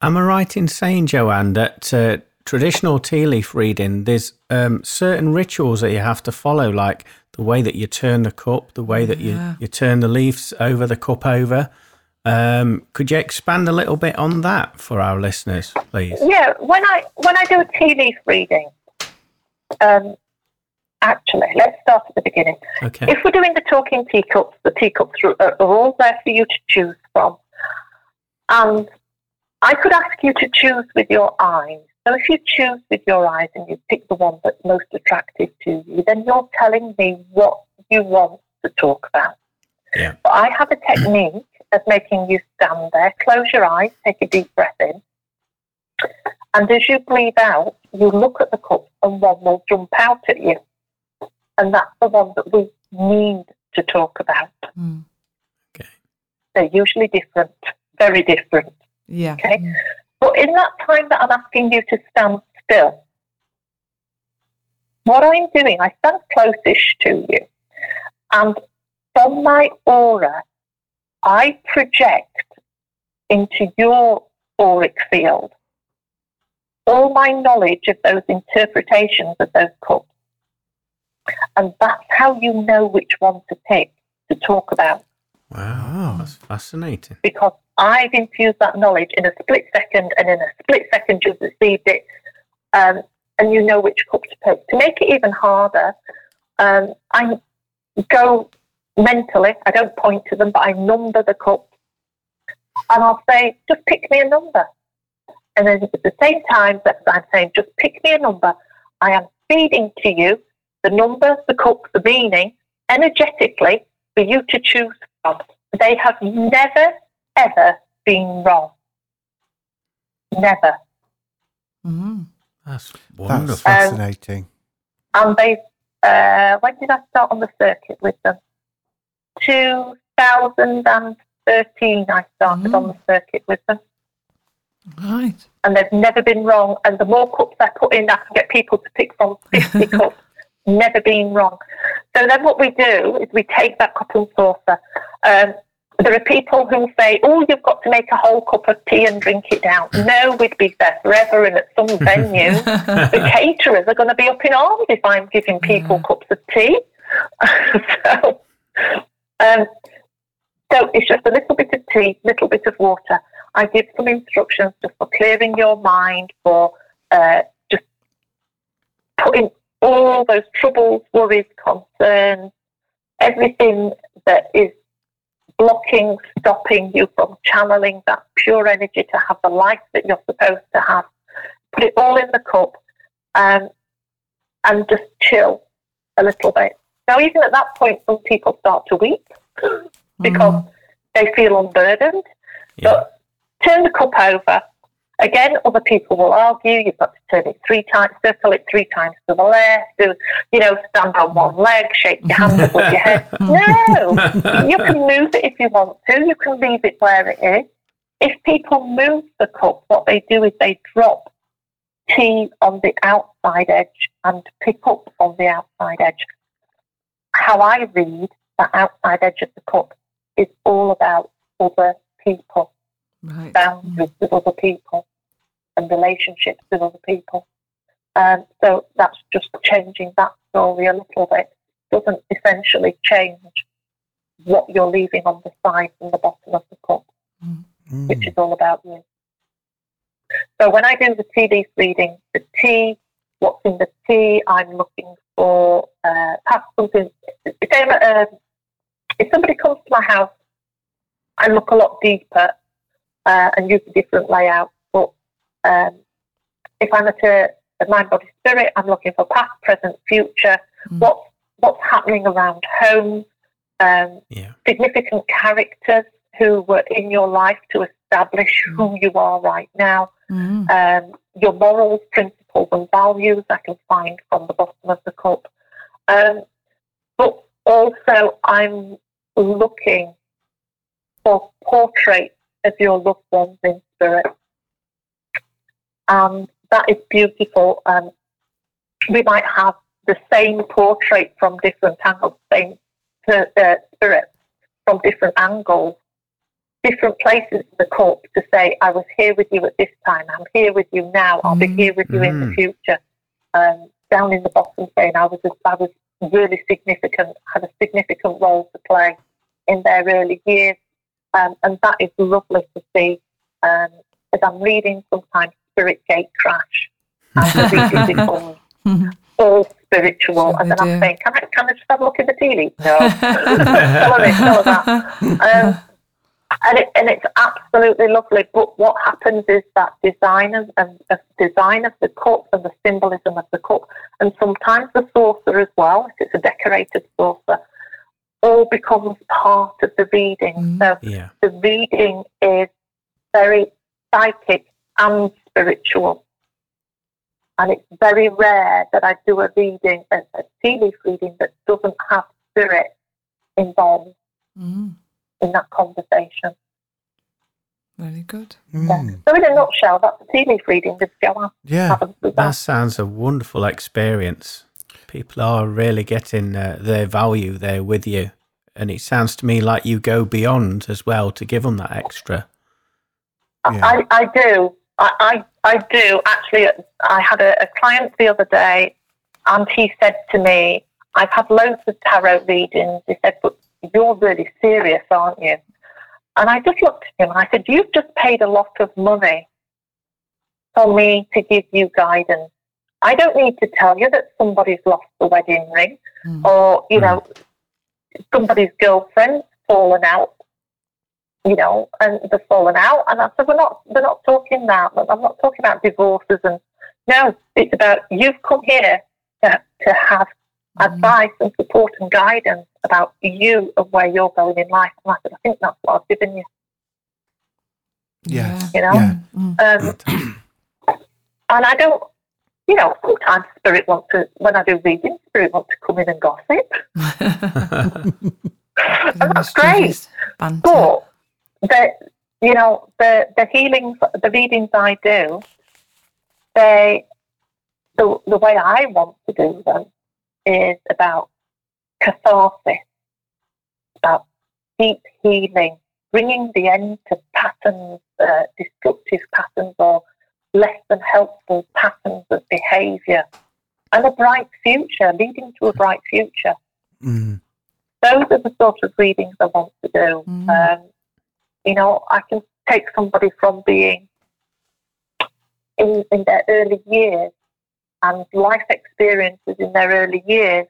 Am I right in saying, Joanne, that uh, traditional tea leaf reading, there's um, certain rituals that you have to follow, like the way that you turn the cup, the way that Yeah. you, you turn the leaves over, the cup over. Um, could you expand a little bit on that for our listeners, please? Yeah, when I when I do a tea leaf reading, um, actually, let's start at the beginning. Okay. If we're doing the talking teacups, the teacups are, are all there for you to choose from. And I could ask you to choose with your eyes. So if you choose with your eyes and you pick the one that's most attractive to you, then you're telling me what you want to talk about. Yeah. But I have a technique of making you stand there, close your eyes, take a deep breath in. And as you breathe out, you look at the cup and one will jump out at you. And that's the one that we need to talk about. Mm. They're usually different, very different. Yeah. Okay. But in that time that I'm asking you to stand still, what I'm doing, I stand closest to you. And from my aura, I project into your auric field all my knowledge of those interpretations of those cups. And that's how you know which one to pick to talk about Wow, Oh. that's fascinating. because I've infused that knowledge in a split second, and in a split second, you've received it, um, and you know which cup to pick. To make it even harder, um, I go mentally, I don't point to them, but I number the cups, and I'll say, just pick me a number. And then at the same time that I'm saying, just pick me a number, I am feeding to you the number, the cup, the meaning, energetically, for you to choose from. They have never, ever been wrong. Never. Mm-hmm. That's That's wonderful. fascinating. And they, uh, when did I start on the circuit with them? 2013, I started on the circuit with them. Right. And they've never been wrong. And the more cups I put in, I can get people to pick from 50 cups. Never been wrong. So then what we do is we take that cup and saucer. Um, there are people who say, oh, you've got to make a whole cup of tea and drink it down. No, we'd be there forever and at some venue. the caterers are going to be up in arms if I'm giving people cups of tea. so, um, so it's just a little bit of tea, little bit of water. I give some instructions just for clearing your mind, for uh, just putting all those troubles, worries, concerns, everything that is blocking, stopping you from channeling that pure energy to have the life that you're supposed to have. Put it all in the cup um, and just chill a little bit. Now, even at that point, some people start to weep because they feel unburdened. Yeah. But turn the cup over. Again, other people will argue you've got to turn it three times, circle it three times to the left, do, you know, stand on one leg, shake your hand above your head. No, you can move it if you want to. You can leave it where it is. If people move the cup, what they do is they drop tea on the outside edge and pick up on the outside edge. How I read the outside edge of the cup is all about other people Right. boundaries mm. with other people and relationships with other people. Um, so that's just changing that story a little bit. Doesn't essentially change what you're leaving on the side and the bottom of the cup, which is all about you. So when I do the tea leaf reading, the tea, what's in the tea, I'm looking for uh, perhaps something. Say, uh, if somebody comes to my house, I look a lot deeper uh, and use a different layout. Um, if I'm at a, a mind, body, spirit, I'm looking for past, present, future. What's what's happening around home? Um, Yeah. significant characters who were in your life to establish who you are right now. Mm. Um, your morals, principles, and values I can find from the bottom of the cup. Um, but also, I'm looking for portraits of your loved ones in spirit. And that is beautiful. Um, we might have the same portrait from different angles, same per- uh, spirit from different angles, different places in the cup to say, I was here with you at this time, I'm here with you now, I'll be here with you in the Mm. future. Um, down in the bottom saying I was, I was really significant, had a significant role to play in their early years. Um, and that is lovely to see. Um, as I'm reading, sometimes Spirit Gate crash. And the all spiritual. Sure and then they I'm saying, can I, can I just have a look at the tea leaves? No. None of it, none of that. Um, and, it, and it's absolutely lovely. But what happens is that design of, of, of design of the cup and the symbolism of the cup, and sometimes the saucer as well, if it's a decorated saucer, all becomes part of the reading. So Yeah. the reading is very psychic and spiritual. And it's very rare that I do a reading, a, a tea leaf reading that doesn't have spirit involved Mm. in that conversation. Very good. Yeah. So in a nutshell, that's a tea leaf reading with Joanne. Yeah. That that. sounds a wonderful experience. People are really getting uh, their value there with you. And it sounds to me like you go beyond as well to give them that extra. Yeah. I, I do. I, I, I do. Actually, I had a, a client the other day and he said to me, I've had loads of tarot readings. He said, but you're really serious, aren't you? And I just looked at him and I said, You've just paid a lot of money for me to give you guidance. I don't need to tell you that somebody's lost the wedding ring Mm. or, you know, somebody's girlfriend's fallen out, you know, and they've fallen out. And I said, We're not, we're not talking that. I'm not talking about divorces. And no, it's about you've come here to, to have advice and support and guidance about you and where you're going in life. And I said, I think that's what I've given you, Yeah. you know? Yeah. Um, and I don't, you know, sometimes spirit wants to, when I do readings, spirit wants to come in and gossip. and that's great. But the, you know, the, the healings, the readings I do, they, the, the way I want to do them is about catharsis, about deep healing, bringing the end to patterns, uh, destructive patterns or less than helpful patterns of behaviour, and a bright future, leading to a bright future. Mm. Those are the sort of readings I want to do. Mm. Um, you know, I can take somebody from being in, in their early years and life experiences in their early years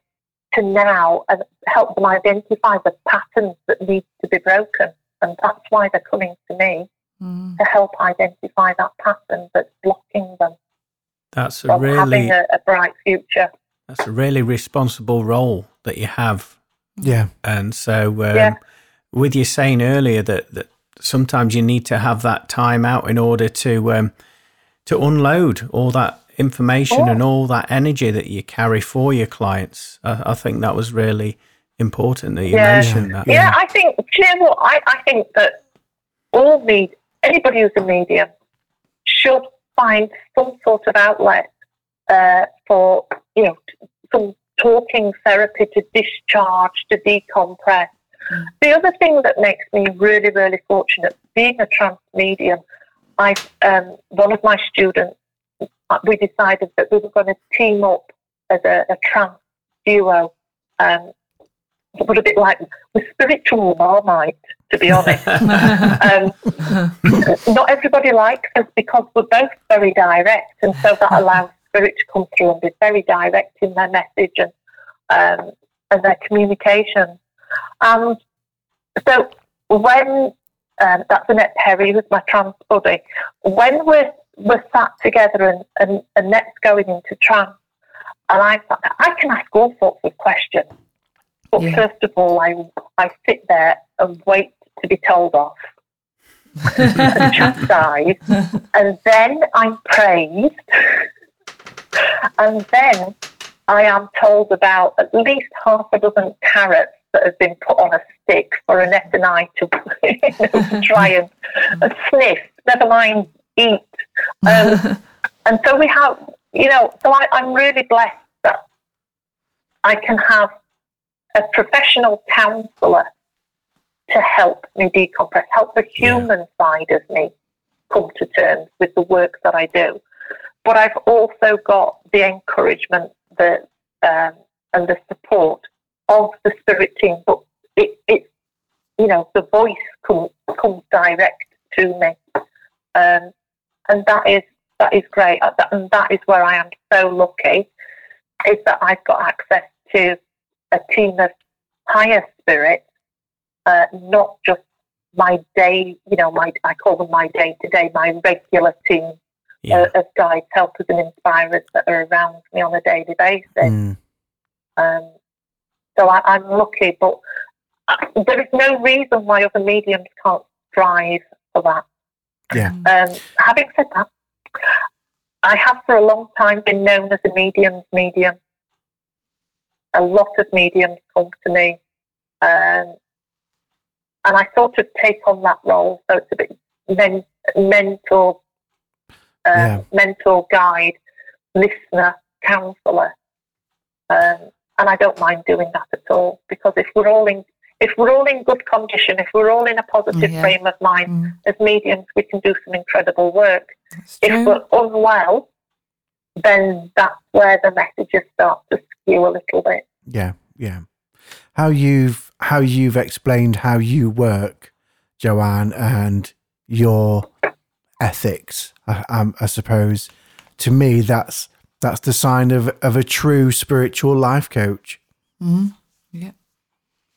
to now and help them identify the patterns that need to be broken. And that's why they're coming to me Mm. to help identify that pattern that's blocking them. That's a really having a, a bright future. that's a really responsible role that you have Yeah. And so, um, Yeah. with you saying earlier that, that sometimes you need to have that time out in order to um, to unload all that information Oh. and all that energy that you carry for your clients, I, I think that was really important that you Yeah. mentioned that. Yeah, I think. Do you know what? I, I think that all med anybody who's a medium should find some sort of outlet uh, for you know some talking therapy to discharge, to decompress. The other thing that makes me really, really fortunate, being a trance medium, I um, one of my students, uh, we decided that we were going to team up as a, a trance duo. Um, but a bit like the spiritual marmite, to be honest. um, not everybody likes us because we're both very direct, and so that allows spirit to come through and be very direct in their message and um, and their communication. And so when um, that's Annette Perry, who's my trance buddy, when we're we're sat together and, and Annette's going into trance, and I I can ask all sorts of questions. But Yeah. first of all, I I sit there and wait to be told off and chastised, and then I'm praised, and then I am told about at least half a dozen carrots that have been put on a stick for Annette and I to, you know, to try and, and sniff, never mind eat. Um, and so we have, you know, so I, I'm really blessed that I can have a professional counsellor to help me decompress, help the human side of me come to terms with the work that I do. But I've also got the encouragement that, um, and the support of the spirit team. But it, it you know, the voice comes, comes direct to me. Um, and that is that is great. Uh, And that is where I am so lucky, is that I've got access to a team of higher spirits, uh, not just my day, you know, my I call them my day to day, my regular team Yeah. uh, of guides, helpers, and inspirers that are around me on a daily basis. Mm. Um, so I, I'm lucky, but uh, there is no reason why other mediums can't strive for that. Yeah. Um, having said that, I have for a long time been known as a medium's medium. A lot of mediums come to me, um, and I sort of take on that role. So it's a bit men- mentor, uh, Yeah. mentor, guide, listener, counsellor, um, and I don't mind doing that at all because if we're all in if we're all in good condition, if we're all in a positive Yeah. frame of mind Mm, as mediums, we can do some incredible work. If we're unwell, then that's where the messages start to skew a little bit. Yeah, yeah. How you've how you've explained how you work, Joanne, and your ethics. I, um, I suppose to me that's that's the sign of of a true spiritual life coach. Mhm. Yeah.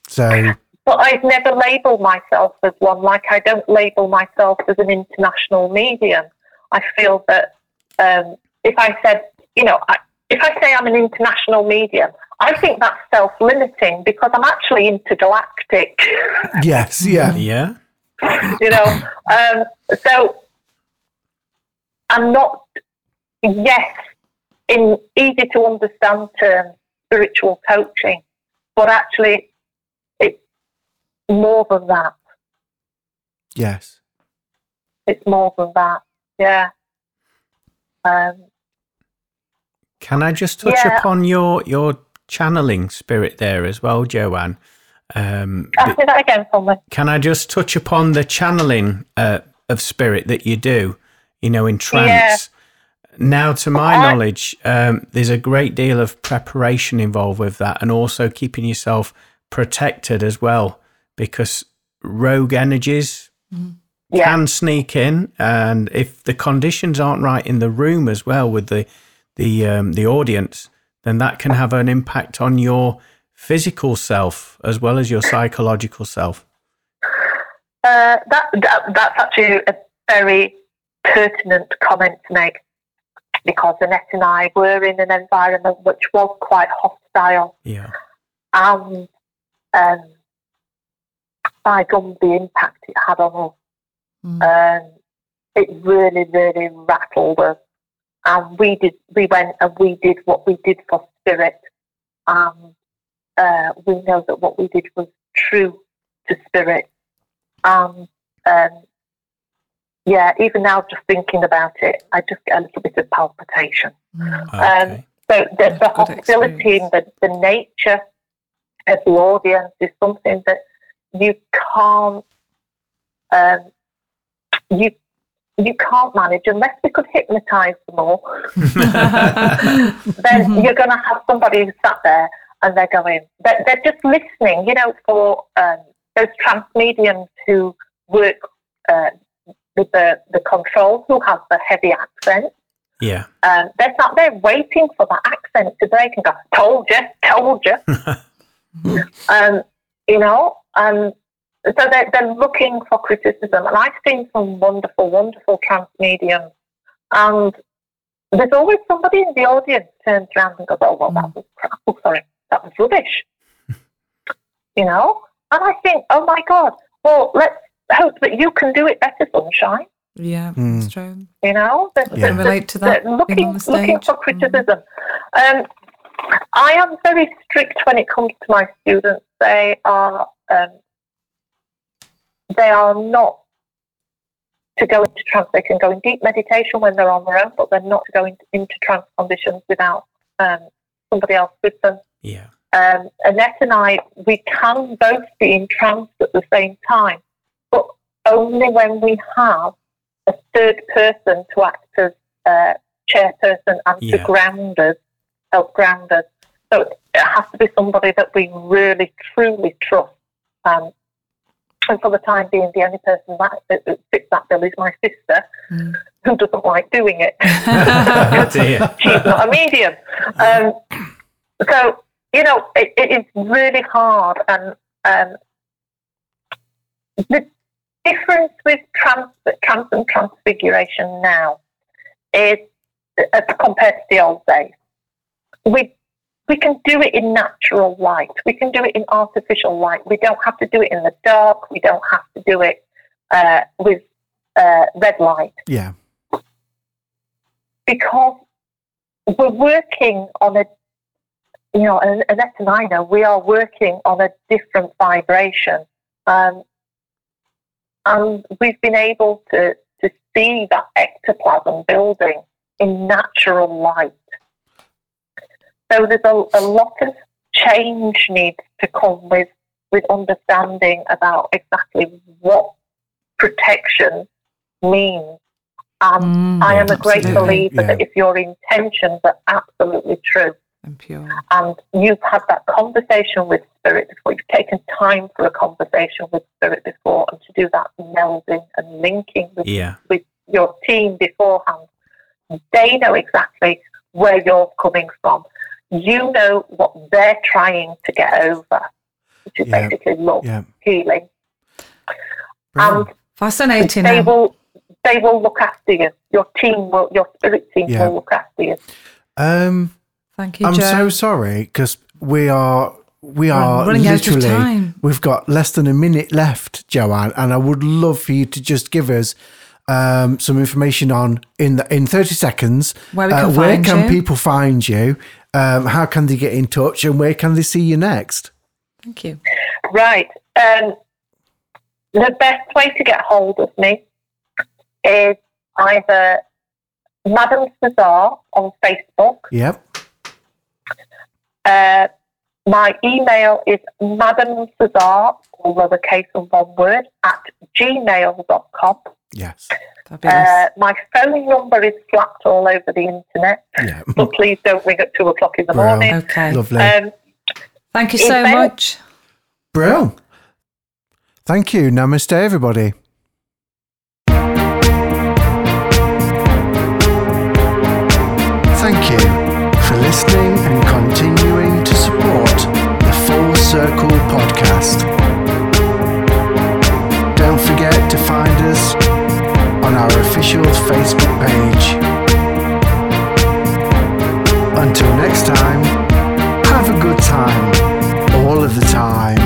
So But I've never labelled myself as one. Like I don't label myself as an international medium. I feel that um, if I said, you know, I, if I say I'm an international medium, I think that's self-limiting because I'm actually intergalactic. yes, yeah, Yeah. you know. Um, so I'm not, yes, in easy to understand terms, spiritual coaching, but actually it's more than that. yes, It's more than that. Yeah. Um, Can I just touch Yeah. upon your your channeling spirit there as well, Joanne? Um, ask me that again, Tommy. can I just touch upon the channeling uh, of spirit that you do, you know, in trance? Now, to my knowledge, um, there's a great deal of preparation involved with that and also keeping yourself protected as well because rogue energies Yeah. can sneak in. And if the conditions aren't right in the room as well with the, the, um, the audience, then that can have an impact on your physical self as well as your psychological self. Uh, that, that that's actually a very pertinent comment to make. Because Annette and I were in an environment which was quite hostile Yeah. and um, by gum, the impact it had on us, Mm. um, it really, really rattled us. And we did, we went and we did what we did for spirit. And uh, we know that what we did was true to spirit. And um, yeah, even now, just thinking about it, I just get a little bit of palpitation. Mm. Okay. So the, the hostility and the, the nature of the audience is something that you can't um, you you can't manage unless we could hypnotise them all. then you're going to have somebody who sat there and they're going, they're, they're just listening. You know, for um, those trance mediums who work uh, with the the control, who have the heavy accent yeah. um, they're sat there waiting for that accent to break and go, told you, told you. um, you know, um, so they're, they're looking for criticism. And I've seen some wonderful, wonderful trance mediums. And there's always somebody in the audience turns around and goes, oh, well, that was crap. Oh, sorry, that was rubbish. you know? And I think, oh my God, well, let's hope that you can do it better, Sunshine. Yeah, Mm. it's true. You know, that, Yeah. Can relate to that, that looking on looking for criticism. Um, I am very strict when it comes to my students. They are um, they are not to go into trance. They can go in deep meditation when they're on their own, but they're not to go in, into trance conditions without um, somebody else with them. Yeah. Um, Annette and I, we can both be in trance at the same time, but only when we have a third person to act as uh, chairperson and Yeah. to ground us, help ground us. So it has to be somebody that we really, truly trust. Um, and for the time being, the only person that, that, that fits that bill is my sister, Mm. who doesn't like doing it dear. she's not a medium. Um, so, you know, it, it is really hard. And um, the difference with trance, trance and transfiguration now is uh, compared to the old days. We, we can do it in natural light. We can do it in artificial light. We don't have to do it in the dark. We don't have to do it uh, with uh, red light Yeah. because we're working on a, you know, and Annette and I know we are working on a different vibration. Um, and we've been able to, to see that ectoplasm building in natural light. So there's a, a lot of change needs to come with, with understanding about exactly what protection means. And Mm, I am a great absolutely. believer that if your intentions are absolutely true And pure. and you've had that conversation with spirit before, you've taken time for a conversation with spirit before and to do that melding and linking with, Yeah. with your team beforehand, they know exactly where you're coming from. You know what they're trying to get over, which is Yeah. basically love, Yeah. healing. Brilliant. And Fascinating. they will they will look after you. Your team will your spirit team Yeah. will look after you. Um, Thank you, I'm Joe. so sorry because we are we We're are running out of time. we've got less than a minute left, Joanne, and I would love for you to just give us um, some information on in the, in 30 seconds. Where we uh, can where can you. people find you? Um, how can they get in touch, and where can they see you next? Thank you. Right. Um, the best way to get hold of me is either Madam Cesar on Facebook. Yep. Uh, my email is Madam Cesar, all lowercase and one word, at gmail.com. Yes. Uh, my phone number is flapped all over the internet, Yeah. but please don't ring at two o'clock in the Well, morning. okay. Lovely. Um, Thank you so if any- much. Brill. Thank you. Namaste, everybody. Thank you for listening Circle podcast. Don't forget to find us on our official Facebook page. Until next time, have a good time, all of the time.